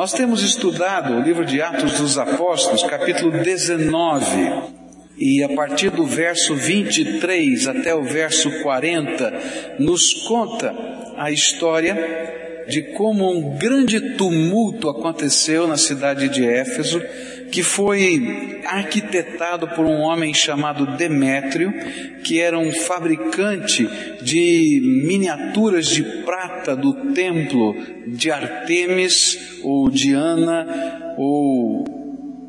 Nós temos estudado o livro de Atos dos Apóstolos, capítulo 19, e a partir do verso 23 até o verso 40, nos conta a história de como um grande tumulto aconteceu na cidade de Éfeso, que foi arquitetado por um homem chamado Demétrio, que era um fabricante de miniaturas de prata do templo de Artemis ou Diana ou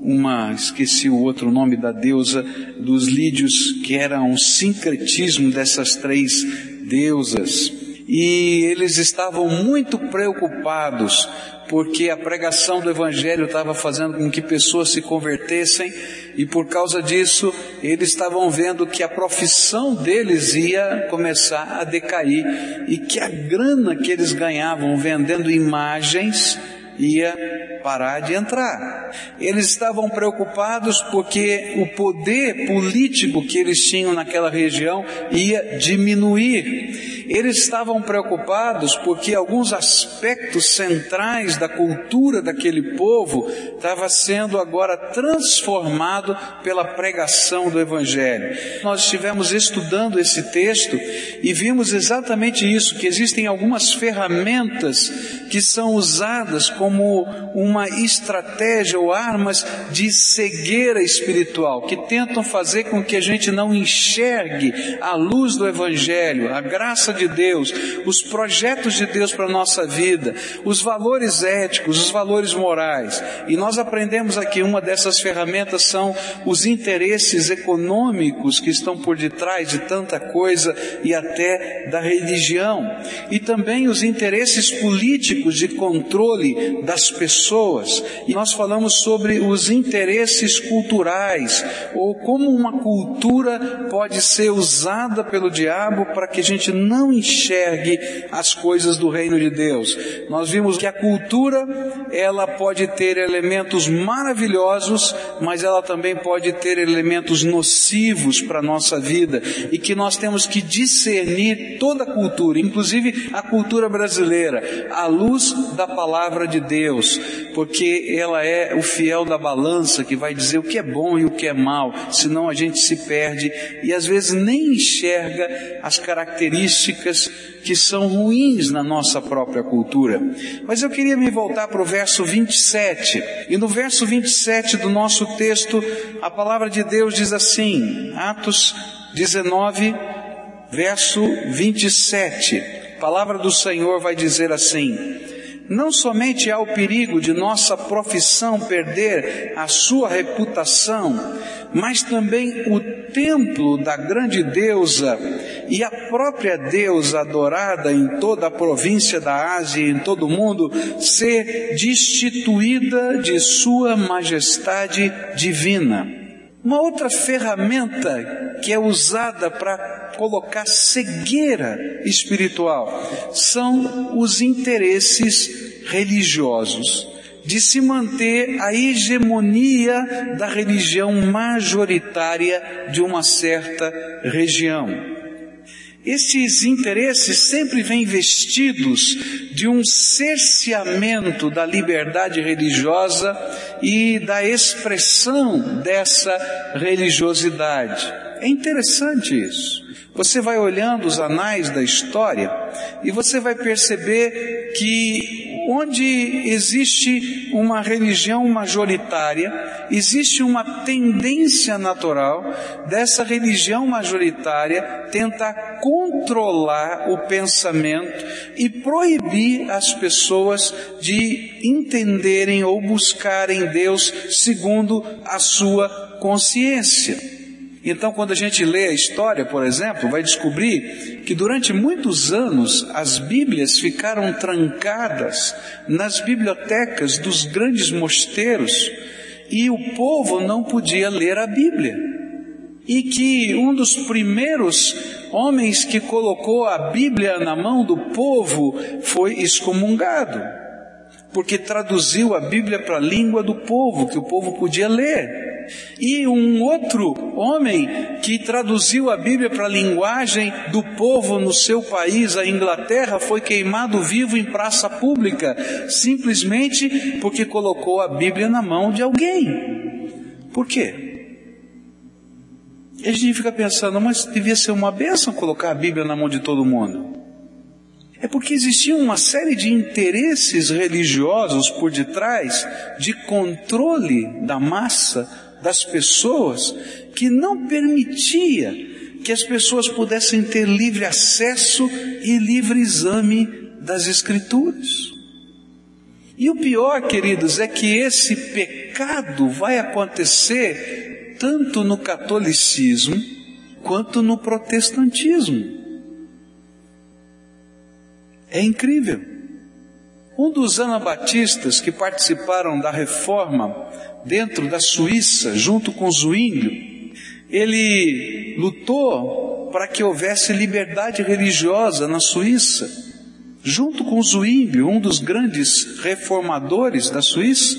uma, esqueci o outro nome da deusa dos lídios, que era um sincretismo dessas três deusas. E eles estavam muito preocupados porque a pregação do Evangelho estava fazendo com que pessoas se convertessem e por causa disso eles estavam vendo que a profissão deles ia começar a decair e que a grana que eles ganhavam vendendo imagens ia parar de entrar. Eles estavam preocupados porque o poder político que eles tinham naquela região ia diminuir. Eles estavam preocupados porque alguns aspectos centrais da cultura daquele povo estava sendo agora transformado pela pregação do evangelho. Nós estivemos estudando esse texto e vimos exatamente isso, que existem algumas ferramentas que são usadas como uma estratégia ou armas de cegueira espiritual, que tentam fazer com que a gente não enxergue a luz do evangelho, a graça de Deus, os projetos de Deus para a nossa vida, os valores éticos, os valores morais. E nós aprendemos aqui uma dessas ferramentas são os interesses econômicos que estão por detrás de tanta coisa e até da religião. E também os interesses políticos de controle das pessoas. E nós falamos sobre os interesses culturais ou como uma cultura pode ser usada pelo diabo para que a gente não enxergue as coisas do reino de Deus. Nós vimos que a cultura, ela pode ter elementos maravilhosos, mas ela também pode ter elementos nocivos para a nossa vida e que nós temos que discernir toda a cultura, inclusive a cultura brasileira, à luz da palavra de Deus, porque ela é o fiel da balança que vai dizer o que é bom e o que é mal, senão a gente se perde e às vezes nem enxerga as características que são ruins na nossa própria cultura. Mas eu queria me voltar para o verso 27. E no verso 27 do nosso texto, a palavra de Deus diz assim, Atos 19, verso 27. A palavra do Senhor vai dizer assim: não somente há o perigo de nossa profissão perder a sua reputação, mas também o templo da grande deusa e a própria deusa adorada em toda a província da Ásia e em todo o mundo ser destituída de sua majestade divina. Uma outra ferramenta que é usada para colocar cegueira espiritual são os interesses religiosos de se manter a hegemonia da religião majoritária de uma certa região. Esses interesses sempre vêm vestidos de um cerceamento da liberdade religiosa e da expressão dessa religiosidade. É interessante isso. Você vai olhando os anais da história e você vai perceber que onde existe uma religião majoritária, existe uma tendência natural dessa religião majoritária tentar controlar o pensamento e proibir as pessoas de entenderem ou buscarem Deus segundo a sua consciência. Então, quando a gente lê a história, por exemplo, vai descobrir que durante muitos anos as Bíblias ficaram trancadas nas bibliotecas dos grandes mosteiros e o povo não podia ler a Bíblia. E que um dos primeiros homens que colocou a Bíblia na mão do povo foi excomungado, porque traduziu a Bíblia para a língua do povo, que o povo podia ler. E um outro homem que traduziu a Bíblia para a linguagem do povo no seu país, a Inglaterra, foi queimado vivo em praça pública, simplesmente porque colocou a Bíblia na mão de alguém. Por quê? E a gente fica pensando, mas devia ser uma benção colocar a Bíblia na mão de todo mundo. É porque existia uma série de interesses religiosos por detrás de controle da massa, das pessoas, que não permitia que as pessoas pudessem ter livre acesso e livre exame das Escrituras. E o pior, queridos, é que esse pecado vai acontecer tanto no catolicismo quanto no protestantismo. É incrível. Um dos anabatistas que participaram da reforma dentro da Suíça, junto com Zwinglio, ele lutou para que houvesse liberdade religiosa na Suíça, junto com Zwinglio, um dos grandes reformadores da Suíça.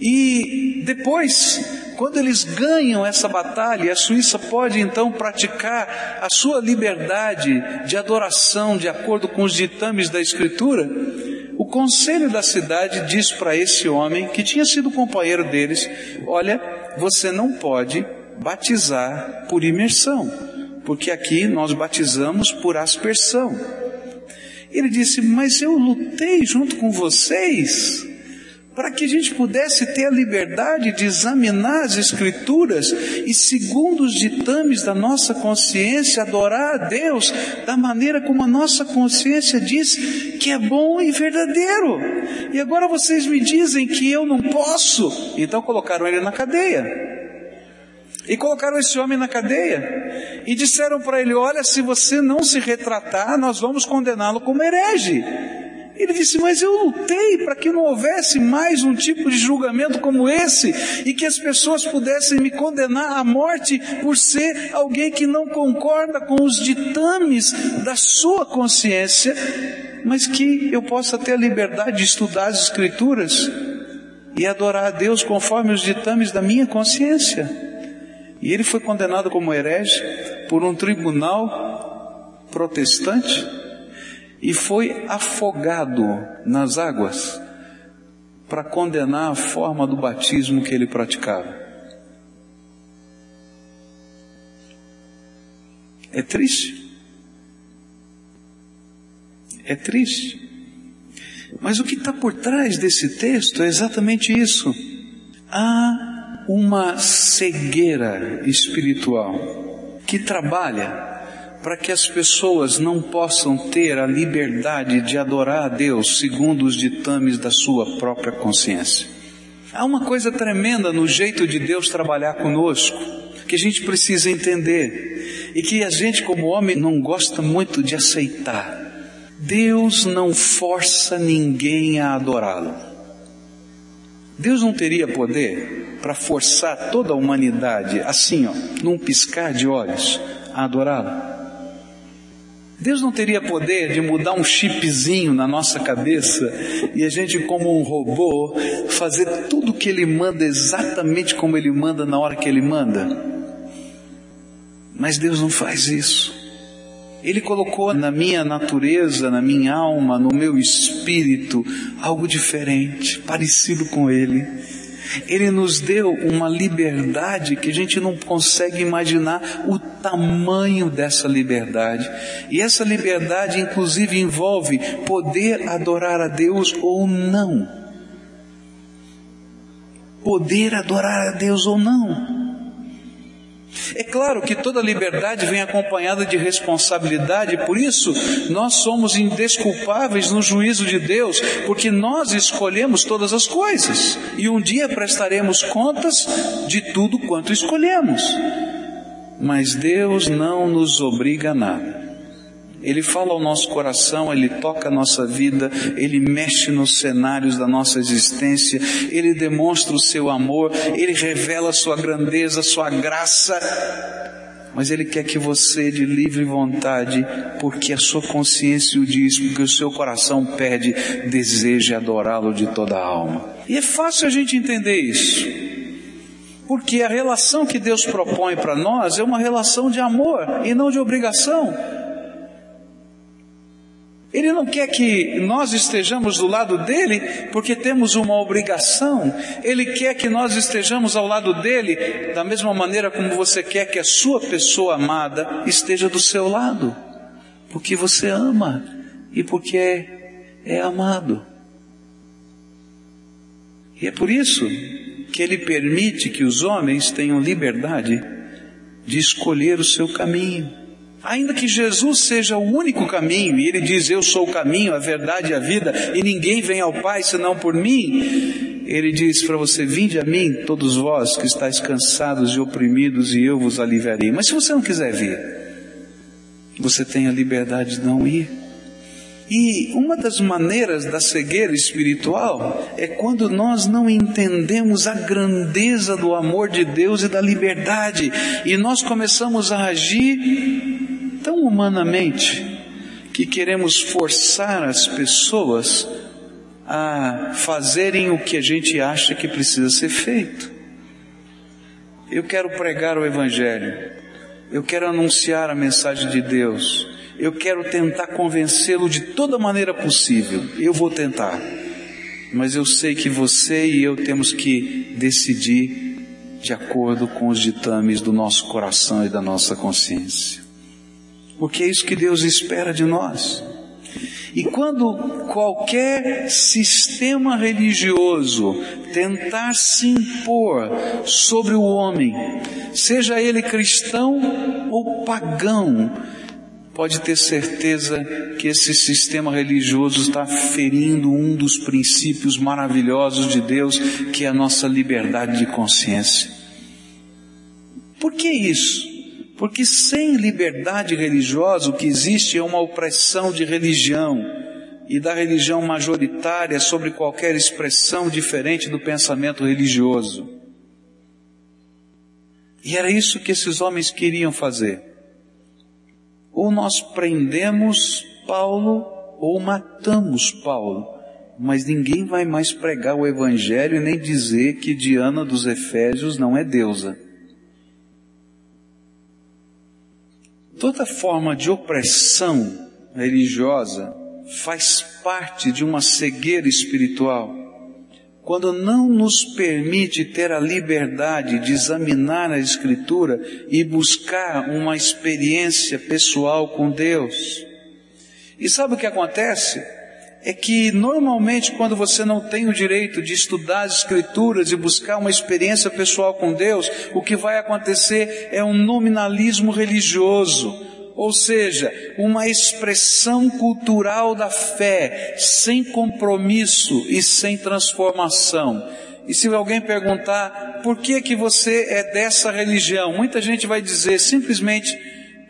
E depois quando eles ganham essa batalha, a Suíça pode então praticar a sua liberdade de adoração de acordo com os ditames da Escritura. O conselho da cidade diz para esse homem, que tinha sido companheiro deles: Olha, você não pode batizar por imersão, porque aqui nós batizamos por aspersão. Ele disse: Mas eu lutei junto com vocês para que a gente pudesse ter a liberdade de examinar as Escrituras e, segundo os ditames da nossa consciência, adorar a Deus da maneira como a nossa consciência diz que é bom e verdadeiro. E agora vocês me dizem que eu não posso, então colocaram ele na cadeia. E colocaram esse homem na cadeia e disseram para ele: Olha, se você não se retratar, nós vamos condená-lo como herege. Ele disse: Mas eu lutei para que não houvesse mais um tipo de julgamento como esse e que as pessoas pudessem me condenar à morte por ser alguém que não concorda com os ditames da sua consciência, mas que eu possa ter a liberdade de estudar as Escrituras e adorar a Deus conforme os ditames da minha consciência. E ele foi condenado como herege por um tribunal protestante e foi afogado nas águas para condenar a forma do batismo que ele praticava. É triste. É triste. Mas o que está por trás desse texto é exatamente isso. Há uma cegueira espiritual que trabalha para que as pessoas não possam ter a liberdade de adorar a Deus segundo os ditames da sua própria consciência. Há uma coisa tremenda no jeito de Deus trabalhar conosco, que a gente precisa entender e que a gente, como homem, não gosta muito de aceitar. Deus não força ninguém a adorá-lo. Deus não teria poder para forçar toda a humanidade, assim, ó, num piscar de olhos, a adorá-lo. Deus não teria poder de mudar um chipzinho na nossa cabeça e a gente, como um robô, fazer tudo o que Ele manda exatamente como Ele manda na hora que Ele manda? Mas Deus não faz isso. Ele colocou na minha natureza, na minha alma, no meu espírito, algo diferente, parecido com Ele. Ele nos deu uma liberdade que a gente não consegue imaginar o tamanho dessa liberdade. E essa liberdade, inclusive, envolve poder adorar a Deus ou não. Poder adorar a Deus ou não. É claro que toda liberdade vem acompanhada de responsabilidade, por isso nós somos indesculpáveis no juízo de Deus, porque nós escolhemos todas as coisas e um dia prestaremos contas de tudo quanto escolhemos. Mas Deus não nos obriga a nada. Ele fala ao nosso coração, Ele toca a nossa vida, Ele mexe nos cenários da nossa existência, Ele demonstra o seu amor, Ele revela a sua grandeza, a sua graça, mas Ele quer que você, de livre vontade, porque a sua consciência o diz, porque o seu coração pede, deseje adorá-lo de toda a alma. E é fácil a gente entender isso. Porque a relação que Deus propõe para nós é uma relação de amor e não de obrigação. Ele não quer que nós estejamos do lado dele porque temos uma obrigação. Ele quer que nós estejamos ao lado dele da mesma maneira como você quer que a sua pessoa amada esteja do seu lado. Porque você ama e porque é, é amado. E é por isso que ele permite que os homens tenham liberdade de escolher o seu caminho. Ainda que Jesus seja o único caminho, e ele diz: Eu sou o caminho, a verdade e a vida, e ninguém vem ao Pai senão por mim. Ele diz para você: Vinde a mim, todos vós que estáis cansados e oprimidos, e eu vos aliviarei. Mas se você não quiser vir, você tem a liberdade de não ir. E uma das maneiras da cegueira espiritual é quando nós não entendemos a grandeza do amor de Deus e da liberdade, e nós começamos a agir tão humanamente que queremos forçar as pessoas a fazerem o que a gente acha que precisa ser feito. Eu quero pregar o Evangelho, eu quero anunciar a mensagem de Deus, eu quero tentar convencê-lo de toda maneira possível, eu vou tentar, mas eu sei que você e eu temos que decidir de acordo com os ditames do nosso coração e da nossa consciência porque é isso que Deus espera de nós. E quando qualquer sistema religioso tentar se impor sobre o homem, seja ele cristão ou pagão, pode ter certeza que esse sistema religioso está ferindo um dos princípios maravilhosos de Deus, que é a nossa liberdade de consciência. Por que isso? Porque sem liberdade religiosa, o que existe é uma opressão de religião e da religião majoritária sobre qualquer expressão diferente do pensamento religioso. E era isso que esses homens queriam fazer. Ou nós prendemos Paulo ou matamos Paulo. Mas ninguém vai mais pregar o Evangelho e nem dizer que Diana dos Efésios não é deusa. Toda forma de opressão religiosa faz parte de uma cegueira espiritual. Quando não nos permite ter a liberdade de examinar a Escritura e buscar uma experiência pessoal com Deus. E sabe o que acontece? É que normalmente quando você não tem o direito de estudar as escrituras e buscar uma experiência pessoal com Deus, o que vai acontecer é um nominalismo religioso, ou seja, uma expressão cultural da fé, sem compromisso e sem transformação. E se alguém perguntar por que que você é dessa religião, muita gente vai dizer simplesmente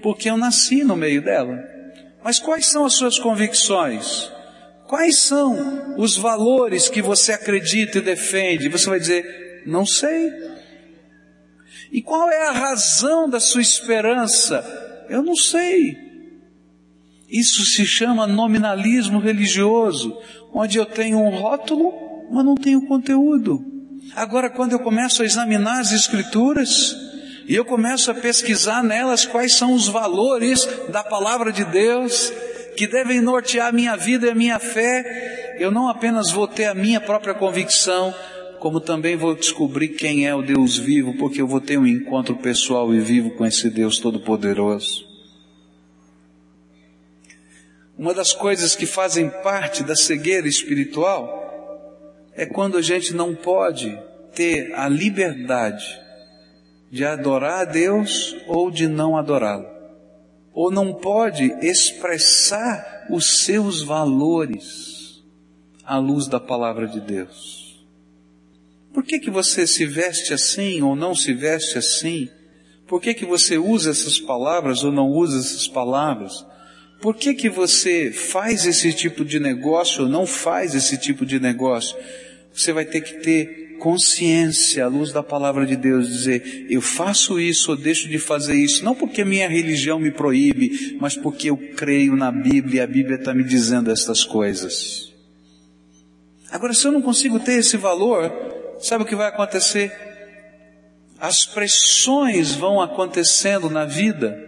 porque eu nasci no meio dela. Mas quais são as suas convicções? Quais são os valores que você acredita e defende? Você vai dizer, não sei. E qual é a razão da sua esperança? Eu não sei. Isso se chama nominalismo religioso, onde eu tenho um rótulo, mas não tenho conteúdo. Agora, quando eu começo a examinar as Escrituras, e eu começo a pesquisar nelas quais são os valores da palavra de Deus, que devem nortear minha vida e a minha fé, eu não apenas vou ter a minha própria convicção, como também vou descobrir quem é o Deus vivo, porque eu vou ter um encontro pessoal e vivo com esse Deus Todo-Poderoso. Uma das coisas que fazem parte da cegueira espiritual é quando a gente não pode ter a liberdade de adorar a Deus ou de não adorá-lo ou não pode expressar os seus valores à luz da palavra de Deus. Por que que você se veste assim ou não se veste assim? Por que que você usa essas palavras ou não usa essas palavras? Por que que você faz esse tipo de negócio ou não faz esse tipo de negócio? Você vai ter que ter consciência, à luz da palavra de Deus, dizer, eu faço isso ou deixo de fazer isso, não porque minha religião me proíbe, mas porque eu creio na Bíblia e a Bíblia está me dizendo estas coisas. Agora, se eu não consigo ter esse valor, sabe o que vai acontecer? as pressões vão acontecendo na vida.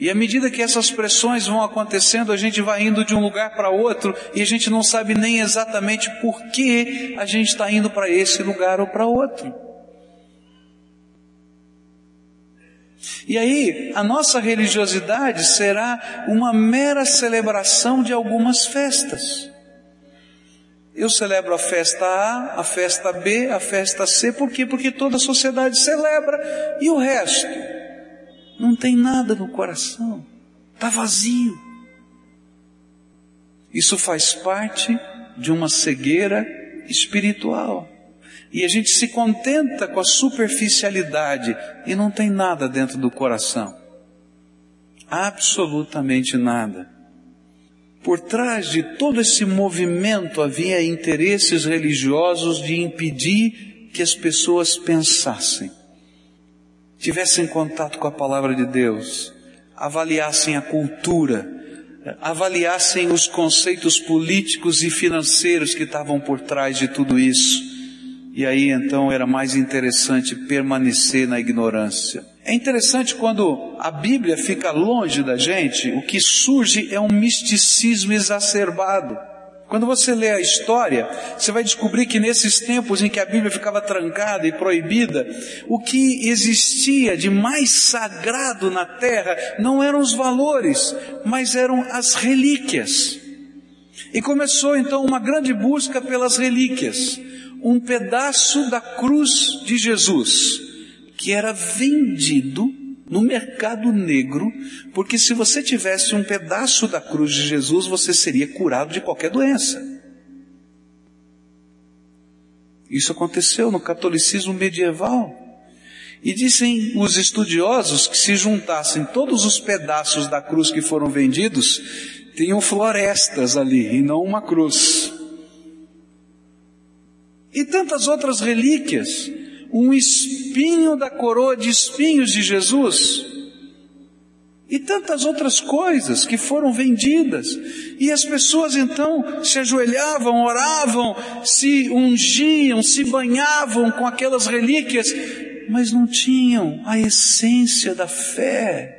E à medida que essas pressões vão acontecendo, a gente vai indo de um lugar para outro e a gente não sabe nem exatamente por que a gente está indo para esse lugar ou para outro. E aí, a nossa religiosidade será uma mera celebração de algumas festas. Eu celebro a festa A, a festa B, a festa C, por quê? Porque toda a sociedade celebra e o resto não tem nada no coração, está vazio. Isso faz parte de uma cegueira espiritual. E a gente se contenta com a superficialidade e não tem nada dentro do coração. Absolutamente nada. Por trás de todo esse movimento havia interesses religiosos de impedir que as pessoas pensassem, tivessem contato com a palavra de Deus, avaliassem a cultura, avaliassem os conceitos políticos e financeiros que estavam por trás de tudo isso e aí então era mais interessante permanecer na ignorância. É interessante quando a Bíblia fica longe da gente, o que surge é um misticismo exacerbado. Quando você lê a história, você vai descobrir que nesses tempos em que a Bíblia ficava trancada e proibida, o que existia de mais sagrado na terra não eram os valores, mas eram as relíquias. E começou então uma grande busca pelas relíquias um pedaço da cruz de Jesus, que era vendido no mercado negro, porque se você tivesse um pedaço da cruz de Jesus, você seria curado de qualquer doença. Isso aconteceu no catolicismo medieval. E dizem os estudiosos que se juntassem todos os pedaços da cruz que foram vendidos, tinham florestas ali e não uma cruz. E tantas outras relíquias, um espinho da coroa de espinhos de Jesus, e tantas outras coisas que foram vendidas. E as pessoas então se ajoelhavam, oravam, se ungiam, se banhavam com aquelas relíquias, mas não tinham a essência da fé.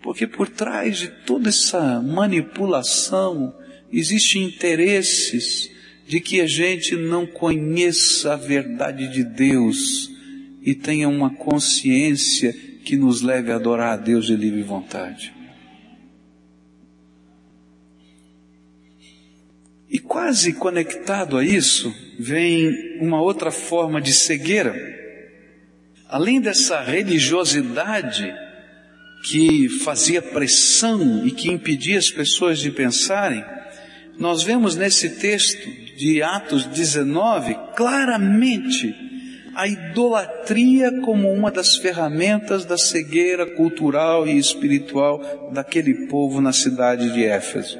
Porque por trás de toda essa manipulação existem interesses de que a gente não conheça a verdade de Deus e tenha uma consciência que nos leve a adorar a Deus de livre vontade. E quase conectado a isso, vem uma outra forma de cegueira. Além dessa religiosidade que fazia pressão e que impedia as pessoas de pensarem, nós vemos nesse texto de Atos 19 claramente a idolatria como uma das ferramentas da cegueira cultural e espiritual daquele povo na cidade de Éfeso.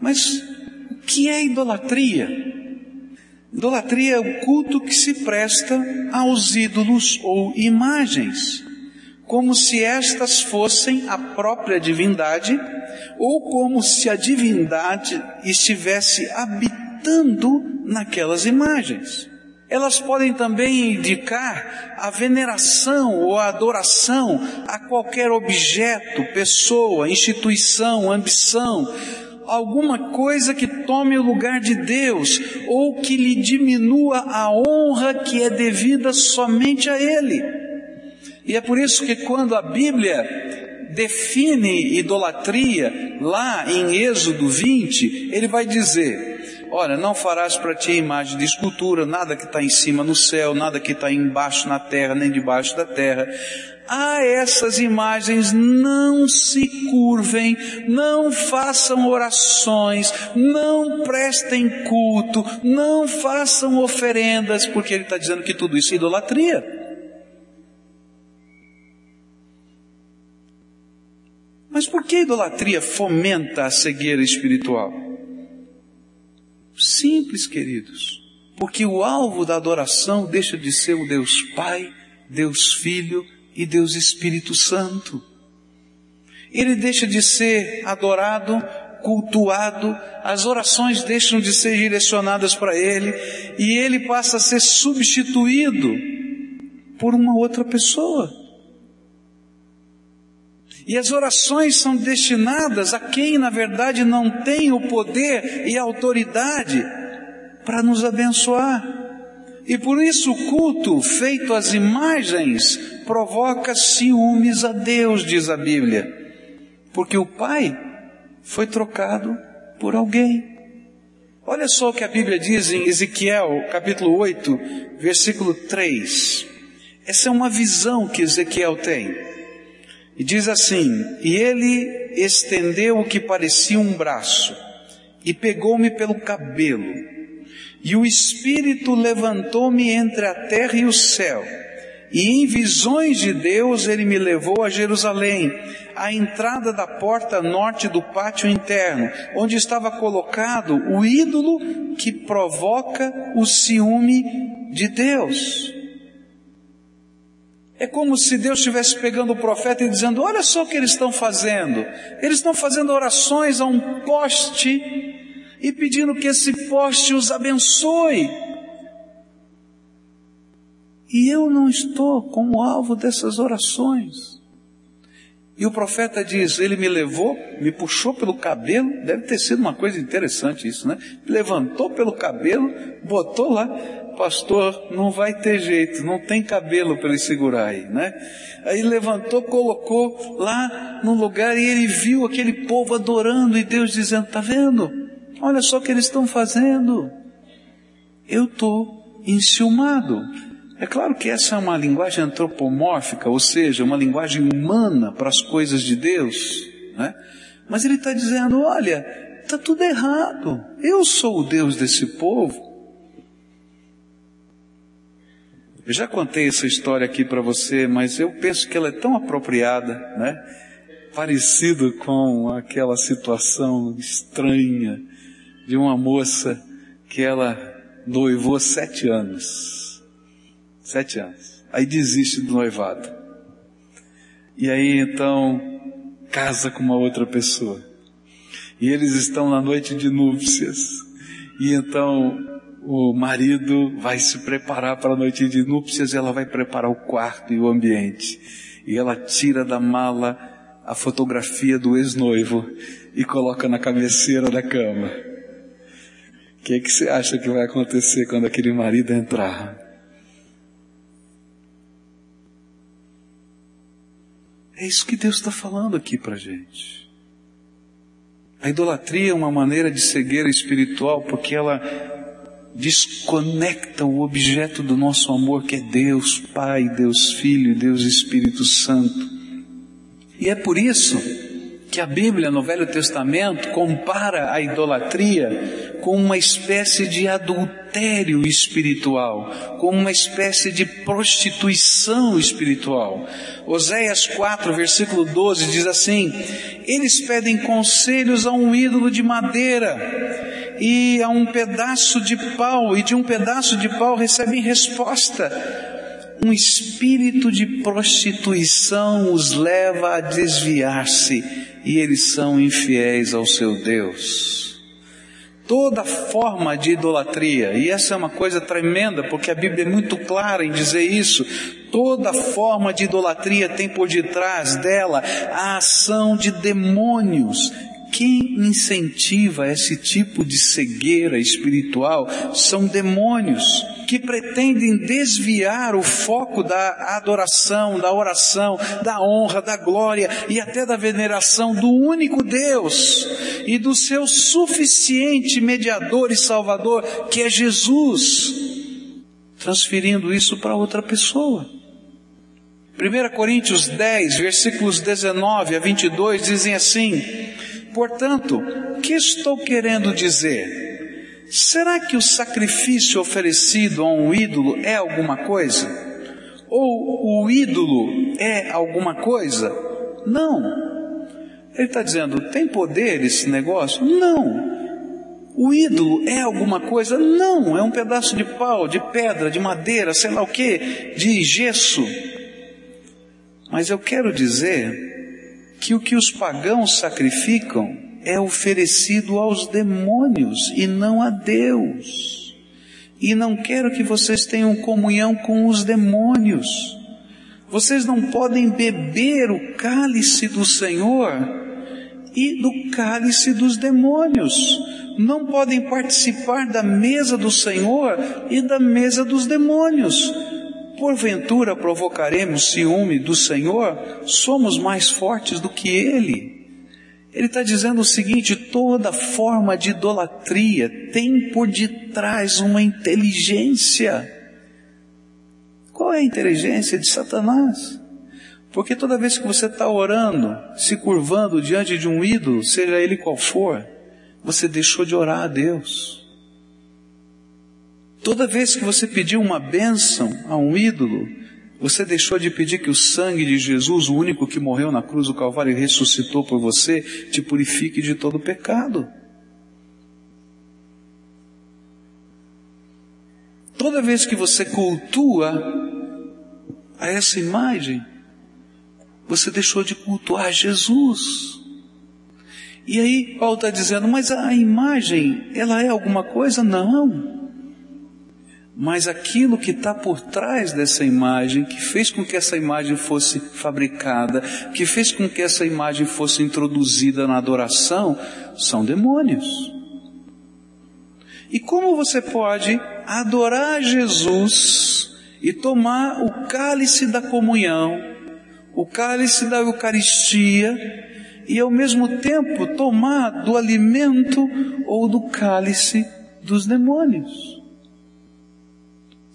Mas o que é idolatria? Idolatria é o culto que se presta aos ídolos ou imagens como se estas fossem a própria divindade, ou como se a divindade estivesse habitando naquelas imagens. Elas podem também indicar a veneração ou a adoração a qualquer objeto, pessoa, instituição, ambição, alguma coisa que tome o lugar de Deus ou que lhe diminua a honra que é devida somente a Ele. E é por isso que quando a Bíblia define idolatria, lá em Êxodo 20, ele vai dizer, olha, não farás para ti imagem de escultura, nada que está em cima no céu, nada que está embaixo na terra, nem debaixo da terra. A essas imagens não se curvem, não façam orações, não prestem culto, não façam oferendas, porque ele está dizendo que tudo isso é idolatria. Mas por que a idolatria fomenta a cegueira espiritual? Simples, queridos. Porque o alvo da adoração deixa de ser o Deus Pai, Deus Filho e Deus Espírito Santo. Ele deixa de ser adorado cultuado, as orações deixam de ser direcionadas para ele e ele passa a ser substituído por uma outra pessoa. E as orações são destinadas a quem, na verdade, não tem o poder e a autoridade para nos abençoar. E por isso o culto feito às imagens provoca ciúmes a Deus, diz a Bíblia. Porque o Pai foi trocado por alguém. Olha só o que a Bíblia diz em Ezequiel, capítulo 8, versículo 3. Essa é uma visão que Ezequiel tem. E diz assim: E ele estendeu o que parecia um braço, e pegou-me pelo cabelo, e o Espírito levantou-me entre a terra e o céu, e em visões de Deus ele me levou a Jerusalém, à entrada da porta norte do pátio interno, onde estava colocado o ídolo que provoca o ciúme de Deus. É como se Deus estivesse pegando o profeta e dizendo: Olha só o que eles estão fazendo. Eles estão fazendo orações a um poste e pedindo que esse poste os abençoe. E eu não estou como alvo dessas orações. E o profeta diz: Ele me levou, me puxou pelo cabelo, deve ter sido uma coisa interessante isso, né? Levantou pelo cabelo, botou lá, pastor, não vai ter jeito, não tem cabelo para ele segurar aí, né? Aí levantou, colocou lá no lugar e ele viu aquele povo adorando e Deus dizendo: Tá vendo? Olha só o que eles estão fazendo. Eu estou enciumado. É claro que essa é uma linguagem antropomórfica, ou seja, uma linguagem humana para as coisas de Deus, né? Mas ele está dizendo: olha, está tudo errado. Eu sou o Deus desse povo. Eu já contei essa história aqui para você, mas eu penso que ela é tão apropriada, né? Parecido com aquela situação estranha de uma moça que ela noivou sete anos. Sete anos. Aí desiste do noivado. E aí então casa com uma outra pessoa. E eles estão na noite de núpcias. E então o marido vai se preparar para a noite de núpcias, ela vai preparar o quarto e o ambiente. E ela tira da mala a fotografia do ex-noivo e coloca na cabeceira da cama. O que, é que você acha que vai acontecer quando aquele marido entrar? É isso que Deus está falando aqui para gente. A idolatria é uma maneira de cegueira espiritual porque ela desconecta o objeto do nosso amor, que é Deus Pai, Deus Filho Deus Espírito Santo. E é por isso que a Bíblia no Velho Testamento compara a idolatria com uma espécie de adultério espiritual, com uma espécie de prostituição espiritual. Oséias 4, versículo 12 diz assim: Eles pedem conselhos a um ídolo de madeira e a um pedaço de pau, e de um pedaço de pau recebem resposta. Um espírito de prostituição os leva a desviar-se e eles são infiéis ao seu Deus. Toda forma de idolatria, e essa é uma coisa tremenda, porque a Bíblia é muito clara em dizer isso. Toda forma de idolatria tem por detrás dela a ação de demônios quem incentiva esse tipo de cegueira espiritual são demônios que pretendem desviar o foco da adoração, da oração, da honra, da glória e até da veneração do único Deus e do seu suficiente mediador e salvador, que é Jesus, transferindo isso para outra pessoa. 1 Coríntios 10, versículos 19 a 22 dizem assim: Portanto, o que estou querendo dizer? Será que o sacrifício oferecido a um ídolo é alguma coisa? Ou o ídolo é alguma coisa? Não. Ele está dizendo, tem poder esse negócio? Não. O ídolo é alguma coisa? Não, é um pedaço de pau, de pedra, de madeira, sei lá o que, de gesso. Mas eu quero dizer que o que os pagãos sacrificam é oferecido aos demônios e não a Deus. E não quero que vocês tenham comunhão com os demônios. Vocês não podem beber o cálice do Senhor e do cálice dos demônios. Não podem participar da mesa do Senhor e da mesa dos demônios. Porventura provocaremos ciúme do Senhor? Somos mais fortes do que Ele. Ele está dizendo o seguinte: toda forma de idolatria tem por detrás uma inteligência. Qual é a inteligência de Satanás? Porque toda vez que você está orando, se curvando diante de um ídolo, seja ele qual for, você deixou de orar a Deus. Toda vez que você pediu uma bênção a um ídolo, você deixou de pedir que o sangue de Jesus, o único que morreu na cruz do Calvário e ressuscitou por você, te purifique de todo pecado. Toda vez que você cultua a essa imagem, você deixou de cultuar Jesus. E aí Paulo está dizendo, mas a imagem, ela é alguma coisa? Não mas aquilo que está por trás dessa imagem, que fez com que essa imagem fosse fabricada, que fez com que essa imagem fosse introduzida na adoração, são demônios. E como você pode adorar Jesus e tomar o cálice da comunhão, o cálice da Eucaristia, e ao mesmo tempo tomar do alimento ou do cálice dos demônios?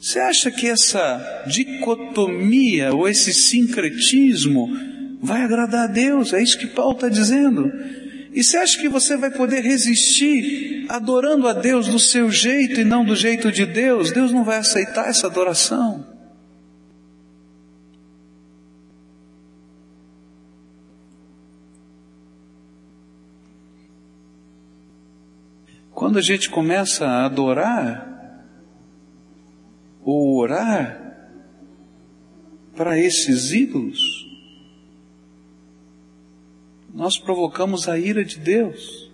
Você acha que essa dicotomia ou esse sincretismo vai agradar a Deus? É isso que Paulo está dizendo. E você acha que você vai poder resistir adorando a Deus do seu jeito e não do jeito de Deus? Deus não vai aceitar essa adoração. Quando a gente começa a adorar, ou orar para esses ídolos, nós provocamos a ira de Deus.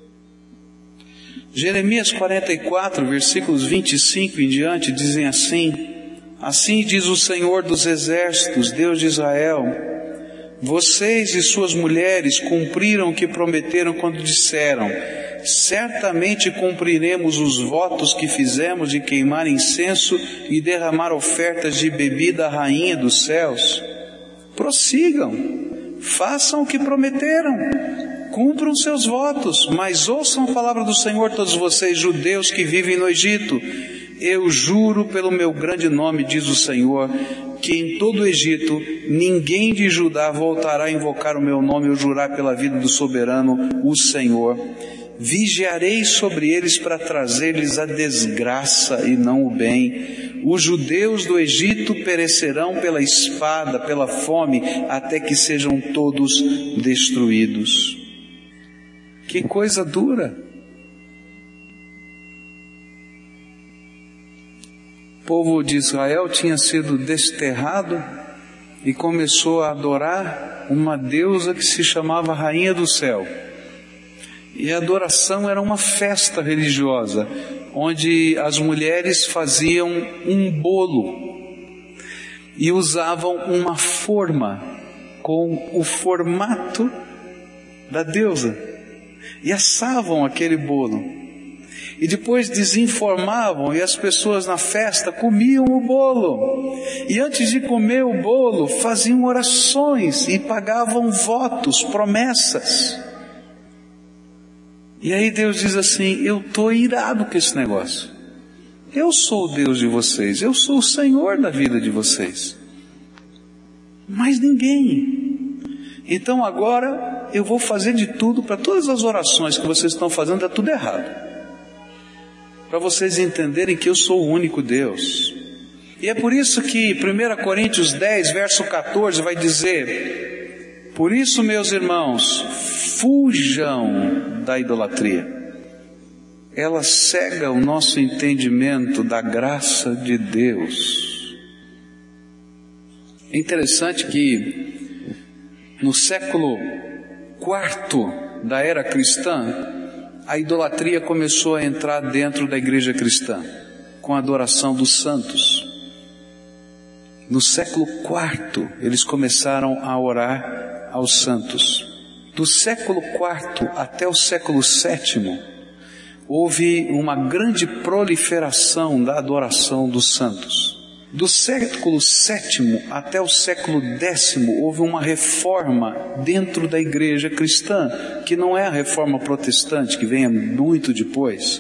Jeremias 44, versículos 25 em diante, dizem assim: Assim diz o Senhor dos Exércitos, Deus de Israel: Vocês e suas mulheres cumpriram o que prometeram quando disseram: certamente cumpriremos os votos que fizemos de queimar incenso e derramar ofertas de bebida à rainha dos céus. Prossigam, façam o que prometeram, cumpram seus votos, mas ouçam a palavra do Senhor todos vocês, judeus que vivem no Egito. Eu juro pelo meu grande nome, diz o Senhor, que em todo o Egito ninguém de Judá voltará a invocar o meu nome ou jurar pela vida do soberano, o Senhor vigiarei sobre eles para trazer-lhes a desgraça e não o bem. Os judeus do Egito perecerão pela espada, pela fome, até que sejam todos destruídos. Que coisa dura! O povo de Israel tinha sido desterrado e começou a adorar uma deusa que se chamava Rainha do Céu. E a adoração era uma festa religiosa, onde as mulheres faziam um bolo e usavam uma forma com o formato da deusa e assavam aquele bolo. E depois desinformavam e as pessoas na festa comiam o bolo. E antes de comer o bolo, faziam orações e pagavam votos, promessas. E aí Deus diz assim: Eu estou irado com esse negócio. Eu sou o Deus de vocês, eu sou o Senhor da vida de vocês. Mas ninguém. Então agora eu vou fazer de tudo para todas as orações que vocês estão fazendo, é tudo errado. Para vocês entenderem que eu sou o único Deus. E é por isso que 1 Coríntios 10, verso 14 vai dizer: Por isso, meus irmãos, fujam da idolatria. Ela cega o nosso entendimento da graça de Deus. É interessante que no século IV da era cristã, a idolatria começou a entrar dentro da igreja cristã, com a adoração dos santos. No século IV, eles começaram a orar aos santos. Do século IV até o século VII, houve uma grande proliferação da adoração dos santos. Do século VII até o século X houve uma reforma dentro da igreja cristã, que não é a reforma protestante, que vem muito depois.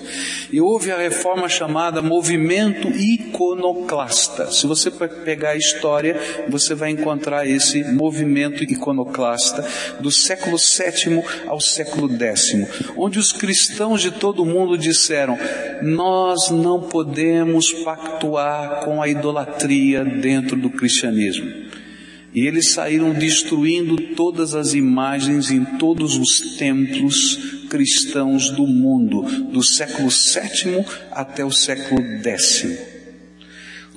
E houve a reforma chamada movimento iconoclasta. Se você pegar a história, você vai encontrar esse movimento iconoclasta do século VII ao século X, onde os cristãos de todo o mundo disseram: nós não podemos pactuar com a idolatria dentro do cristianismo. E eles saíram destruindo todas as imagens em todos os templos cristãos do mundo, do século VII até o século X.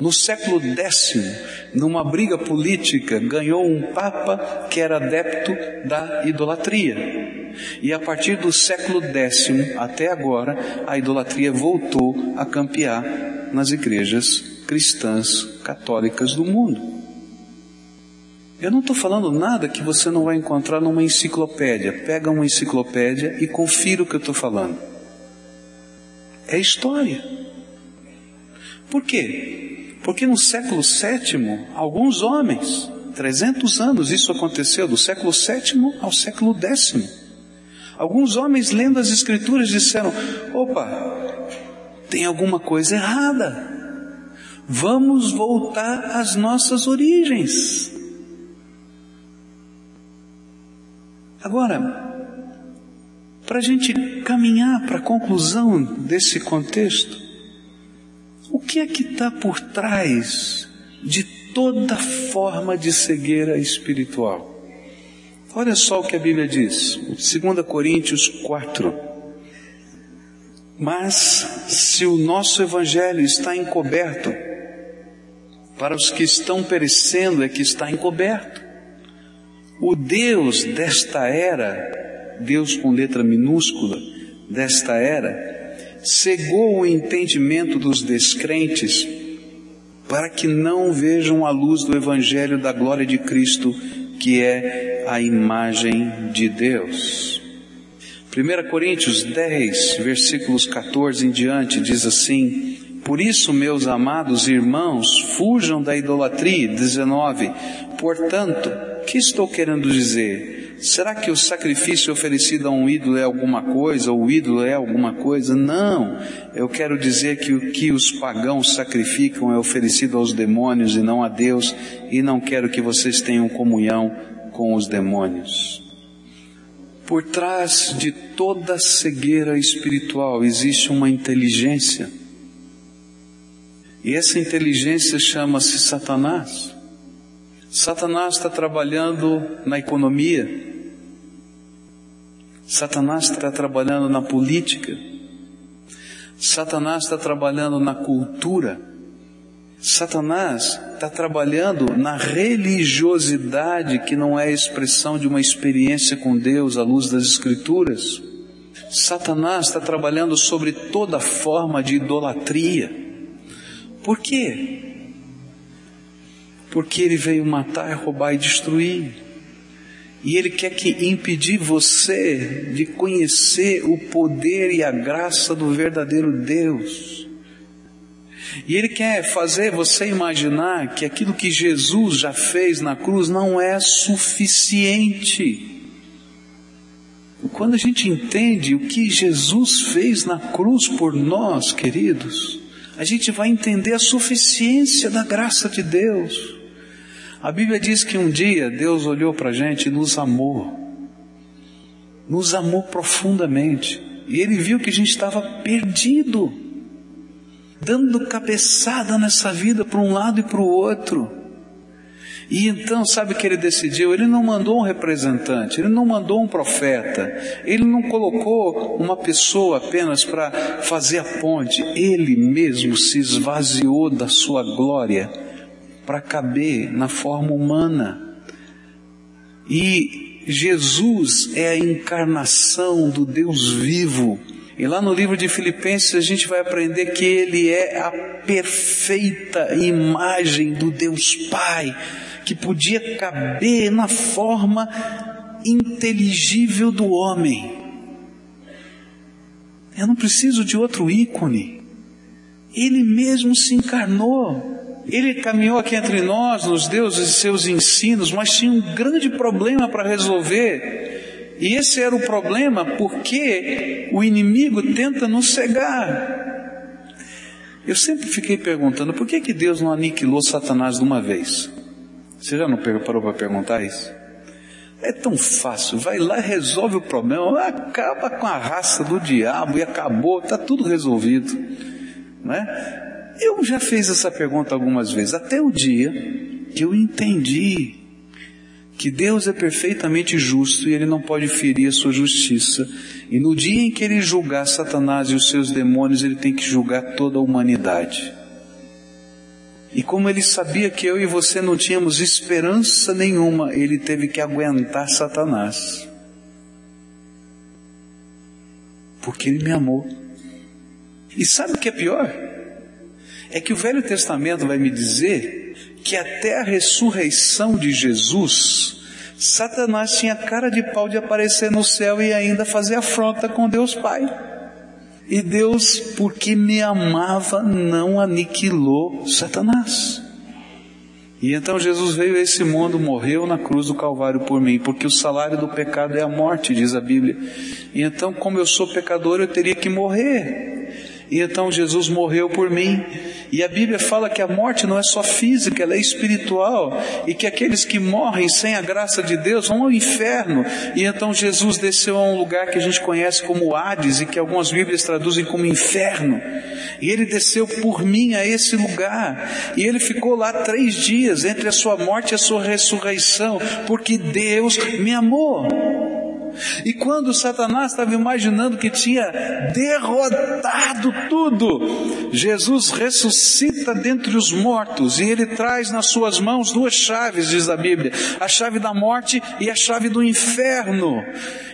No século X, numa briga política, ganhou um papa que era adepto da idolatria. E a partir do século X até agora, a idolatria voltou a campear nas igrejas cristãs católicas do mundo. Eu não estou falando nada que você não vai encontrar numa enciclopédia. Pega uma enciclopédia e confira o que eu estou falando. É história. Por quê? Porque no século VII, alguns homens, 300 anos isso aconteceu, do século VII ao século X. Alguns homens lendo as escrituras disseram: opa, tem alguma coisa errada. Vamos voltar às nossas origens. Agora, para a gente caminhar para a conclusão desse contexto, o que é que está por trás de toda forma de cegueira espiritual? Olha só o que a Bíblia diz, 2 Coríntios 4. Mas se o nosso Evangelho está encoberto, para os que estão perecendo é que está encoberto. O Deus desta era, Deus com letra minúscula, desta era, cegou o entendimento dos descrentes para que não vejam a luz do Evangelho da glória de Cristo, que é a imagem de Deus. 1 Coríntios 10, versículos 14 em diante, diz assim: por isso, meus amados irmãos, fujam da idolatria. 19. Portanto, que estou querendo dizer? Será que o sacrifício oferecido a um ídolo é alguma coisa, ou o ídolo é alguma coisa? Não. Eu quero dizer que o que os pagãos sacrificam é oferecido aos demônios e não a Deus, e não quero que vocês tenham comunhão com os demônios. Por trás de toda cegueira espiritual existe uma inteligência e essa inteligência chama-se Satanás. Satanás está trabalhando na economia. Satanás está trabalhando na política. Satanás está trabalhando na cultura. Satanás está trabalhando na religiosidade que não é expressão de uma experiência com Deus à luz das Escrituras. Satanás está trabalhando sobre toda forma de idolatria. Por quê? Porque ele veio matar, roubar e destruir. E ele quer que impedir você de conhecer o poder e a graça do verdadeiro Deus. E ele quer fazer você imaginar que aquilo que Jesus já fez na cruz não é suficiente. Quando a gente entende o que Jesus fez na cruz por nós, queridos, a gente vai entender a suficiência da graça de Deus. A Bíblia diz que um dia Deus olhou para a gente e nos amou, nos amou profundamente, e Ele viu que a gente estava perdido, dando cabeçada nessa vida para um lado e para o outro. E então, sabe o que ele decidiu? Ele não mandou um representante, ele não mandou um profeta, ele não colocou uma pessoa apenas para fazer a ponte, ele mesmo se esvaziou da sua glória para caber na forma humana. E Jesus é a encarnação do Deus vivo. E lá no livro de Filipenses a gente vai aprender que ele é a perfeita imagem do Deus Pai, que podia caber na forma inteligível do homem. Eu não preciso de outro ícone. Ele mesmo se encarnou. Ele caminhou aqui entre nós, nos deu os seus ensinos, mas tinha um grande problema para resolver. E esse era o problema porque o inimigo tenta nos cegar. Eu sempre fiquei perguntando por que, que Deus não aniquilou Satanás de uma vez? Você já não parou para perguntar isso? É tão fácil, vai lá, resolve o problema, acaba com a raça do diabo e acabou, está tudo resolvido. Né? Eu já fiz essa pergunta algumas vezes, até o dia que eu entendi que Deus é perfeitamente justo e Ele não pode ferir a sua justiça. E no dia em que Ele julgar Satanás e os seus demônios, Ele tem que julgar toda a humanidade. E como Ele sabia que eu e você não tínhamos esperança nenhuma, Ele teve que aguentar Satanás. Porque Ele me amou. E sabe o que é pior? É que o Velho Testamento vai me dizer que até a ressurreição de Jesus, Satanás tinha cara de pau de aparecer no céu e ainda fazer afronta com Deus Pai. E Deus, porque me amava, não aniquilou Satanás. E então Jesus veio a esse mundo, morreu na cruz do Calvário por mim, porque o salário do pecado é a morte, diz a Bíblia. E então, como eu sou pecador, eu teria que morrer. E então Jesus morreu por mim. E a Bíblia fala que a morte não é só física, ela é espiritual, e que aqueles que morrem sem a graça de Deus vão ao inferno. E então Jesus desceu a um lugar que a gente conhece como Hades e que algumas Bíblias traduzem como inferno. E ele desceu por mim a esse lugar. E ele ficou lá três dias entre a sua morte e a sua ressurreição, porque Deus me amou. E quando Satanás estava imaginando que tinha derrotado tudo, Jesus ressuscita dentre os mortos e ele traz nas suas mãos duas chaves, diz a Bíblia: a chave da morte e a chave do inferno.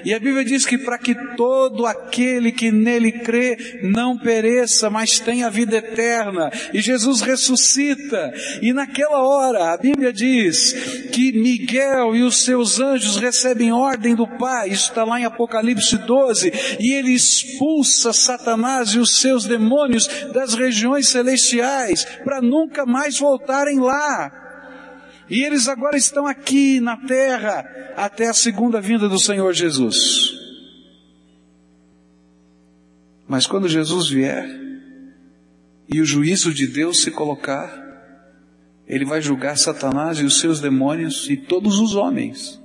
E a Bíblia diz que para que todo aquele que nele crê não pereça, mas tenha vida eterna. E Jesus ressuscita. E naquela hora, a Bíblia diz que Miguel e os seus anjos recebem ordem do Pai isso está lá em Apocalipse 12, e ele expulsa Satanás e os seus demônios das regiões celestiais, para nunca mais voltarem lá. E eles agora estão aqui na terra, até a segunda vinda do Senhor Jesus. Mas quando Jesus vier, e o juízo de Deus se colocar, ele vai julgar Satanás e os seus demônios e todos os homens.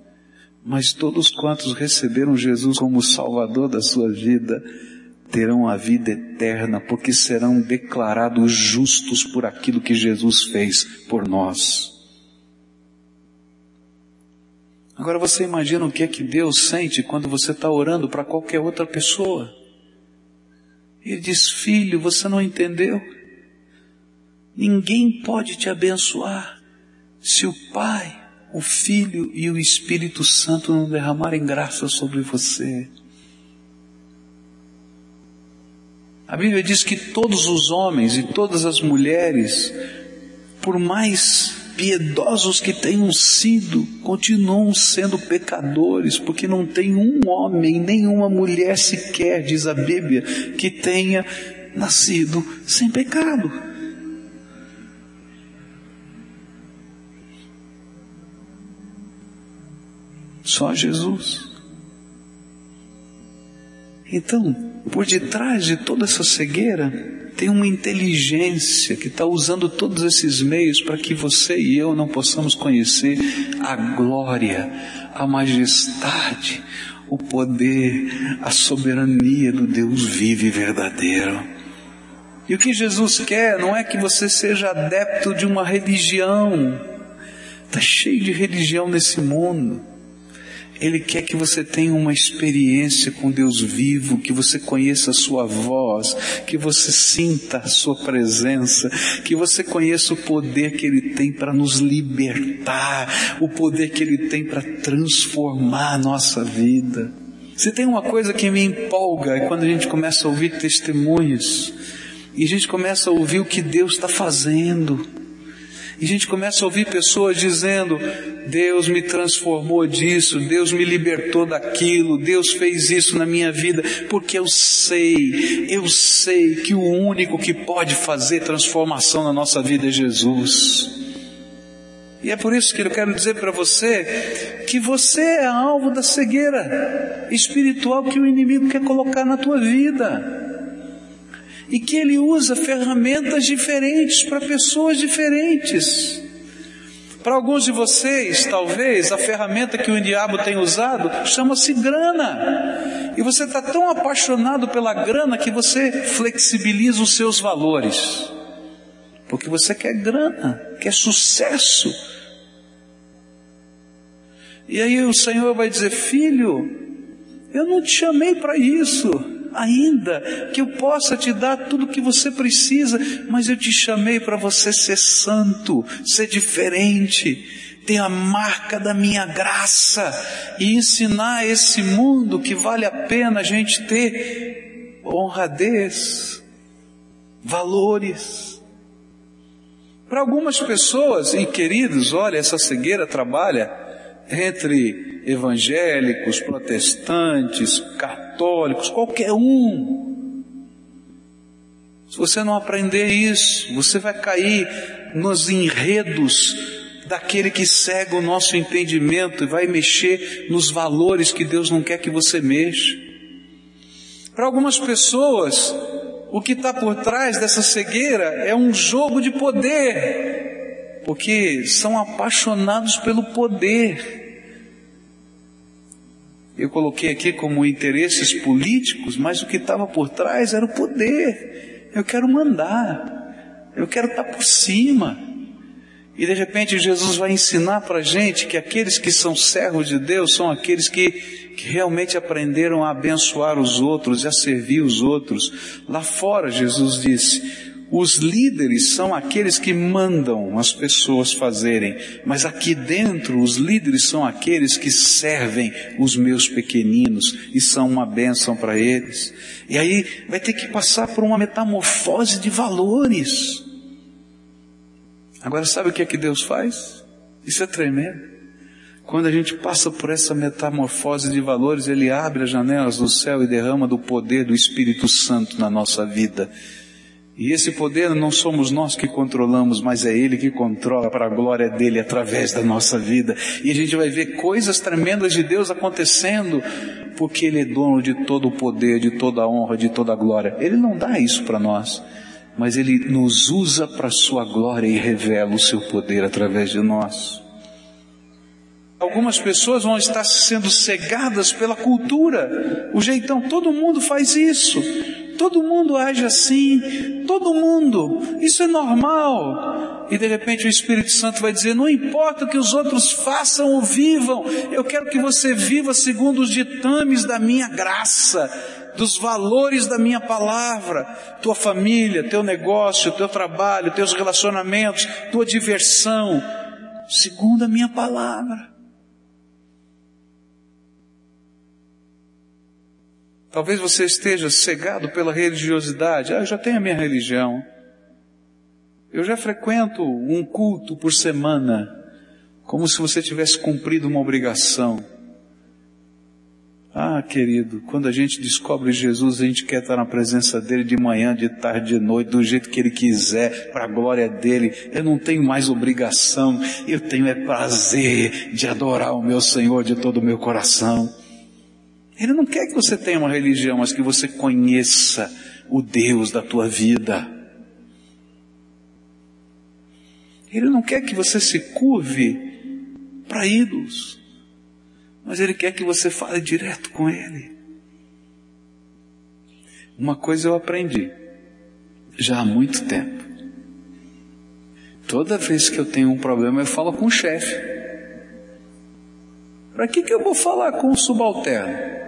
Mas todos quantos receberam Jesus como Salvador da sua vida, terão a vida eterna, porque serão declarados justos por aquilo que Jesus fez por nós. Agora você imagina o que é que Deus sente quando você está orando para qualquer outra pessoa. Ele diz: Filho, você não entendeu? Ninguém pode te abençoar se o Pai o Filho e o Espírito Santo não derramarem graça sobre você. A Bíblia diz que todos os homens e todas as mulheres, por mais piedosos que tenham sido, continuam sendo pecadores, porque não tem um homem, nenhuma mulher sequer, diz a Bíblia, que tenha nascido sem pecado. Só Jesus. Então, por detrás de toda essa cegueira, tem uma inteligência que está usando todos esses meios para que você e eu não possamos conhecer a glória, a majestade, o poder, a soberania do Deus vivo e verdadeiro. E o que Jesus quer não é que você seja adepto de uma religião. Está cheio de religião nesse mundo. Ele quer que você tenha uma experiência com Deus vivo, que você conheça a sua voz, que você sinta a sua presença, que você conheça o poder que Ele tem para nos libertar, o poder que Ele tem para transformar a nossa vida. Se tem uma coisa que me empolga é quando a gente começa a ouvir testemunhos e a gente começa a ouvir o que Deus está fazendo. E a gente começa a ouvir pessoas dizendo: Deus me transformou disso, Deus me libertou daquilo, Deus fez isso na minha vida, porque eu sei, eu sei que o único que pode fazer transformação na nossa vida é Jesus. E é por isso que eu quero dizer para você que você é alvo da cegueira espiritual que o inimigo quer colocar na tua vida e que ele usa ferramentas diferentes para pessoas diferentes. Para alguns de vocês, talvez, a ferramenta que o diabo tem usado chama-se grana. E você está tão apaixonado pela grana que você flexibiliza os seus valores. Porque você quer grana, quer sucesso. E aí o Senhor vai dizer: Filho, eu não te chamei para isso ainda que eu possa te dar tudo o que você precisa, mas eu te chamei para você ser santo, ser diferente, ter a marca da minha graça e ensinar esse mundo que vale a pena a gente ter honradez, valores. Para algumas pessoas, e queridos, olha, essa cegueira trabalha entre evangélicos, protestantes, católicos, qualquer um. Se você não aprender isso, você vai cair nos enredos daquele que cega o nosso entendimento e vai mexer nos valores que Deus não quer que você mexa. Para algumas pessoas, o que está por trás dessa cegueira é um jogo de poder, porque são apaixonados pelo poder. Eu coloquei aqui como interesses políticos, mas o que estava por trás era o poder. Eu quero mandar, eu quero estar por cima. E de repente Jesus vai ensinar para a gente que aqueles que são servos de Deus são aqueles que, que realmente aprenderam a abençoar os outros e a servir os outros. Lá fora, Jesus disse, os líderes são aqueles que mandam as pessoas fazerem, mas aqui dentro os líderes são aqueles que servem os meus pequeninos e são uma bênção para eles. E aí vai ter que passar por uma metamorfose de valores. Agora sabe o que é que Deus faz? Isso é tremendo. Quando a gente passa por essa metamorfose de valores, Ele abre as janelas do céu e derrama do poder do Espírito Santo na nossa vida. E esse poder não somos nós que controlamos, mas é Ele que controla para a glória dele através da nossa vida. E a gente vai ver coisas tremendas de Deus acontecendo, porque Ele é dono de todo o poder, de toda a honra, de toda a glória. Ele não dá isso para nós, mas Ele nos usa para a Sua glória e revela o Seu poder através de nós. Algumas pessoas vão estar sendo cegadas pela cultura, o jeitão, todo mundo faz isso. Todo mundo age assim, todo mundo, isso é normal. E de repente o Espírito Santo vai dizer: não importa o que os outros façam ou vivam, eu quero que você viva segundo os ditames da minha graça, dos valores da minha palavra, tua família, teu negócio, teu trabalho, teus relacionamentos, tua diversão, segundo a minha palavra. Talvez você esteja cegado pela religiosidade. Ah, eu já tenho a minha religião. Eu já frequento um culto por semana, como se você tivesse cumprido uma obrigação. Ah, querido, quando a gente descobre Jesus, a gente quer estar na presença dele de manhã, de tarde, de noite, do jeito que ele quiser, para a glória dele. Eu não tenho mais obrigação, eu tenho é prazer de adorar o meu Senhor de todo o meu coração. Ele não quer que você tenha uma religião, mas que você conheça o Deus da tua vida. Ele não quer que você se curve para ídolos, mas Ele quer que você fale direto com Ele. Uma coisa eu aprendi, já há muito tempo. Toda vez que eu tenho um problema, eu falo com o chefe. Para que, que eu vou falar com o subalterno?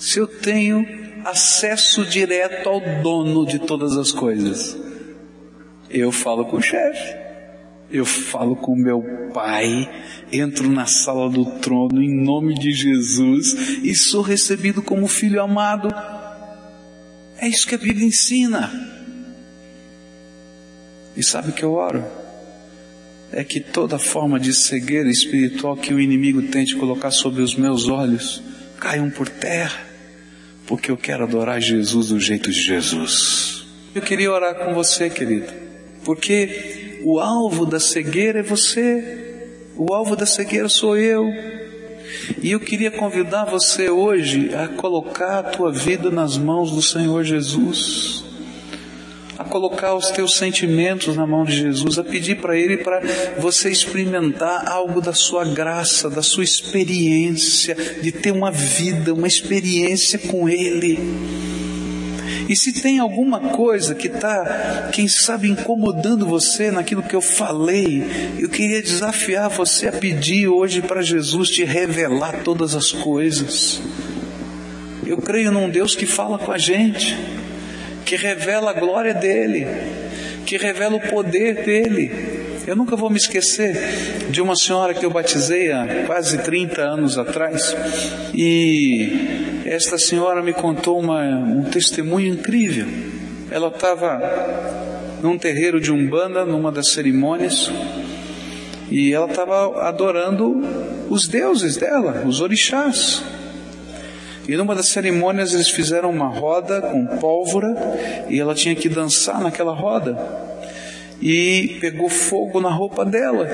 Se eu tenho acesso direto ao dono de todas as coisas. Eu falo com o chefe, eu falo com meu pai, entro na sala do trono em nome de Jesus e sou recebido como filho amado. É isso que a Bíblia ensina. E sabe o que eu oro? É que toda forma de cegueira espiritual que o inimigo tente colocar sobre os meus olhos caiam por terra, porque eu quero adorar Jesus do jeito de Jesus. Eu queria orar com você, querido, porque o alvo da cegueira é você, o alvo da cegueira sou eu. E eu queria convidar você hoje a colocar a tua vida nas mãos do Senhor Jesus a colocar os teus sentimentos na mão de Jesus, a pedir para Ele para você experimentar algo da sua graça, da sua experiência, de ter uma vida, uma experiência com Ele. E se tem alguma coisa que está, quem sabe, incomodando você naquilo que eu falei, eu queria desafiar você a pedir hoje para Jesus te revelar todas as coisas. Eu creio num Deus que fala com a gente que revela a glória dele, que revela o poder dele. Eu nunca vou me esquecer de uma senhora que eu batizei há quase 30 anos atrás, e esta senhora me contou uma, um testemunho incrível. Ela estava num terreiro de Umbanda, numa das cerimônias, e ela estava adorando os deuses dela, os orixás. E numa das cerimônias eles fizeram uma roda com pólvora e ela tinha que dançar naquela roda. E pegou fogo na roupa dela.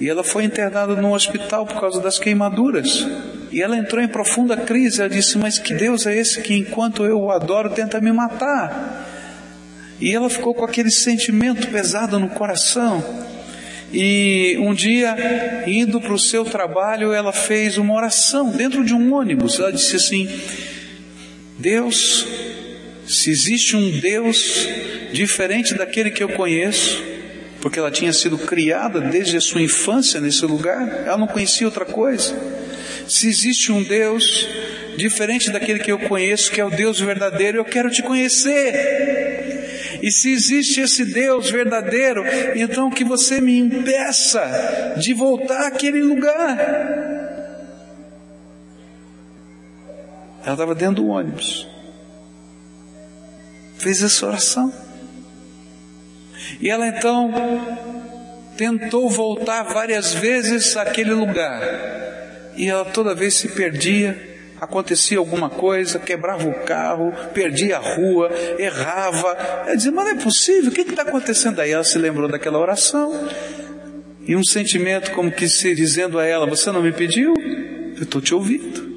E ela foi internada no hospital por causa das queimaduras. E ela entrou em profunda crise. Ela disse: Mas que Deus é esse que, enquanto eu o adoro, tenta me matar? E ela ficou com aquele sentimento pesado no coração. E um dia, indo para o seu trabalho, ela fez uma oração dentro de um ônibus. Ela disse assim: Deus, se existe um Deus diferente daquele que eu conheço, porque ela tinha sido criada desde a sua infância nesse lugar, ela não conhecia outra coisa. Se existe um Deus diferente daquele que eu conheço, que é o Deus verdadeiro, eu quero te conhecer. E se existe esse Deus verdadeiro, então que você me impeça de voltar àquele lugar. Ela estava dentro do ônibus. Fez essa oração. E ela então tentou voltar várias vezes àquele lugar. E ela toda vez se perdia acontecia alguma coisa, quebrava o carro, perdia a rua, errava. Ela dizia, mas não é possível, o que está acontecendo? Aí ela se lembrou daquela oração e um sentimento como que se dizendo a ela, você não me pediu? Eu estou te ouvindo.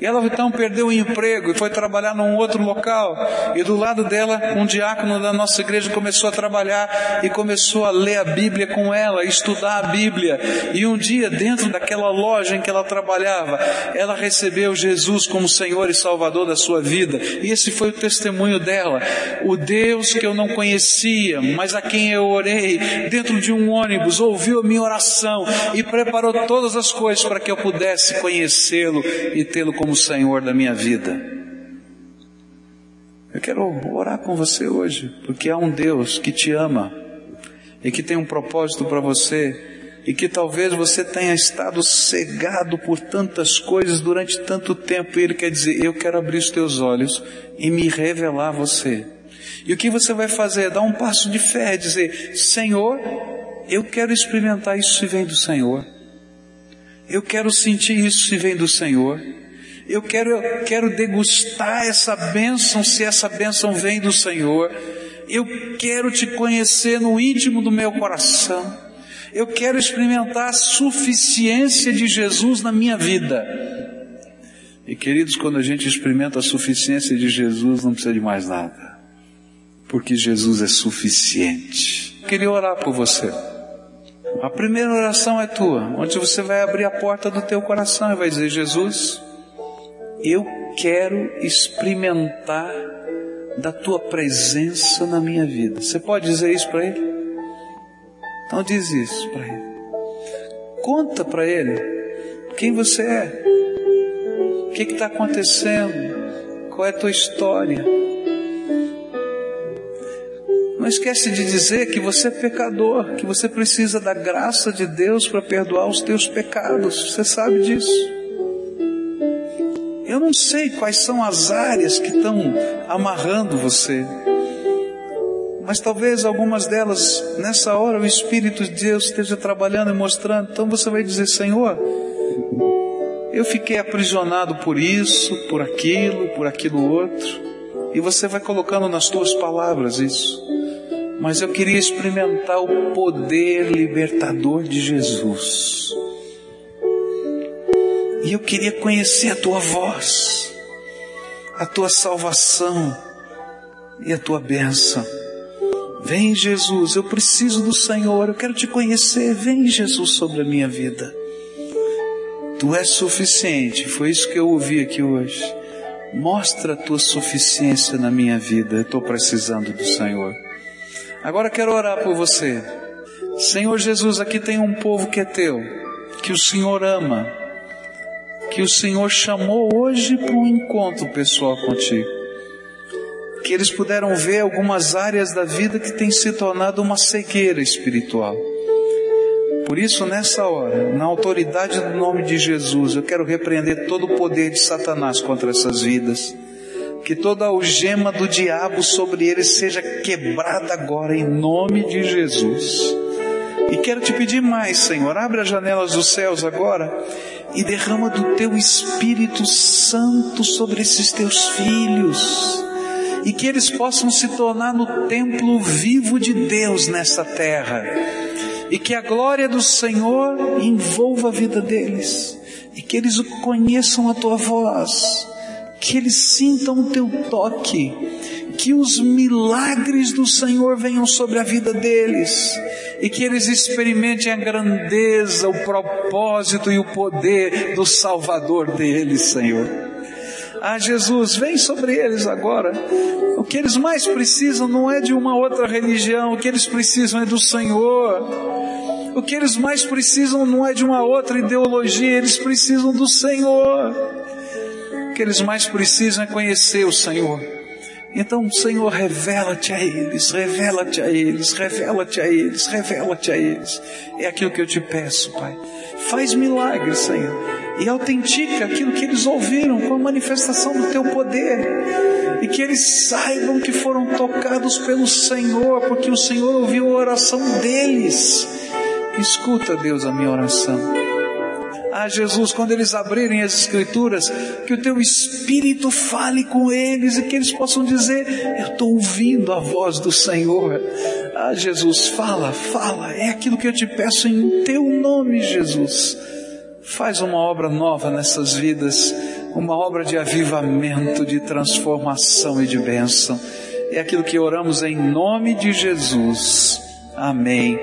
E ela então perdeu o emprego e foi trabalhar num outro local. E do lado dela, um diácono da nossa igreja começou a trabalhar e começou a ler a Bíblia com ela, estudar a Bíblia. E um dia, dentro daquela loja em que ela trabalhava, ela recebeu Jesus como Senhor e Salvador da sua vida. E esse foi o testemunho dela. O Deus que eu não conhecia, mas a quem eu orei, dentro de um ônibus, ouviu a minha oração e preparou todas as coisas para que eu pudesse conhecê-lo e tê-lo como como Senhor da minha vida. Eu quero orar com você hoje, porque há um Deus que te ama e que tem um propósito para você e que talvez você tenha estado cegado por tantas coisas durante tanto tempo e Ele quer dizer: Eu quero abrir os teus olhos e me revelar você. E o que você vai fazer? Dar um passo de fé, dizer: Senhor, eu quero experimentar isso se vem do Senhor. Eu quero sentir isso se vem do Senhor. Eu quero, eu quero degustar essa bênção, se essa bênção vem do Senhor. Eu quero te conhecer no íntimo do meu coração. Eu quero experimentar a suficiência de Jesus na minha vida. E queridos, quando a gente experimenta a suficiência de Jesus, não precisa de mais nada. Porque Jesus é suficiente. Eu queria orar por você. A primeira oração é tua, onde você vai abrir a porta do teu coração e vai dizer: Jesus, eu quero experimentar da tua presença na minha vida. Você pode dizer isso para ele? Então diz isso para ele. Conta para ele quem você é, o que está acontecendo, qual é a tua história. Não esquece de dizer que você é pecador, que você precisa da graça de Deus para perdoar os teus pecados. Você sabe disso. Eu não sei quais são as áreas que estão amarrando você, mas talvez algumas delas, nessa hora, o Espírito de Deus esteja trabalhando e mostrando. Então você vai dizer: Senhor, eu fiquei aprisionado por isso, por aquilo, por aquilo outro. E você vai colocando nas tuas palavras isso mas eu queria experimentar o poder libertador de Jesus. E eu queria conhecer a tua voz, a tua salvação e a tua bênção. Vem Jesus, eu preciso do Senhor, eu quero te conhecer. Vem Jesus sobre a minha vida. Tu és suficiente, foi isso que eu ouvi aqui hoje. Mostra a tua suficiência na minha vida, eu estou precisando do Senhor. Agora quero orar por você. Senhor Jesus, aqui tem um povo que é teu, que o Senhor ama, que o Senhor chamou hoje para um encontro pessoal contigo. Que eles puderam ver algumas áreas da vida que tem se tornado uma cegueira espiritual. Por isso, nessa hora, na autoridade do nome de Jesus, eu quero repreender todo o poder de Satanás contra essas vidas que toda algema do diabo sobre eles seja quebrada agora em nome de Jesus. E quero te pedir mais, Senhor, abre as janelas dos céus agora e derrama do teu Espírito Santo sobre esses teus filhos. E que eles possam se tornar no templo vivo de Deus nessa terra. E que a glória do Senhor envolva a vida deles. E que eles conheçam a tua voz que eles sintam o teu toque, que os milagres do Senhor venham sobre a vida deles e que eles experimentem a grandeza, o propósito e o poder do Salvador deles, Senhor. Ah, Jesus, vem sobre eles agora. O que eles mais precisam não é de uma outra religião, o que eles precisam é do Senhor. O que eles mais precisam não é de uma outra ideologia, eles precisam do Senhor que eles mais precisam é conhecer o Senhor. Então, Senhor, revela-te a eles, revela-te a eles, revela-te a eles, revela-te a eles. É aquilo que eu te peço, Pai. Faz milagres, Senhor, e autentica aquilo que eles ouviram com a manifestação do teu poder. E que eles saibam que foram tocados pelo Senhor, porque o Senhor ouviu a oração deles. Escuta, Deus, a minha oração a Jesus, quando eles abrirem as Escrituras, que o teu Espírito fale com eles e que eles possam dizer: Eu estou ouvindo a voz do Senhor. Ah, Jesus, fala, fala, é aquilo que eu te peço em teu nome, Jesus. Faz uma obra nova nessas vidas, uma obra de avivamento, de transformação e de bênção. É aquilo que oramos em nome de Jesus. Amém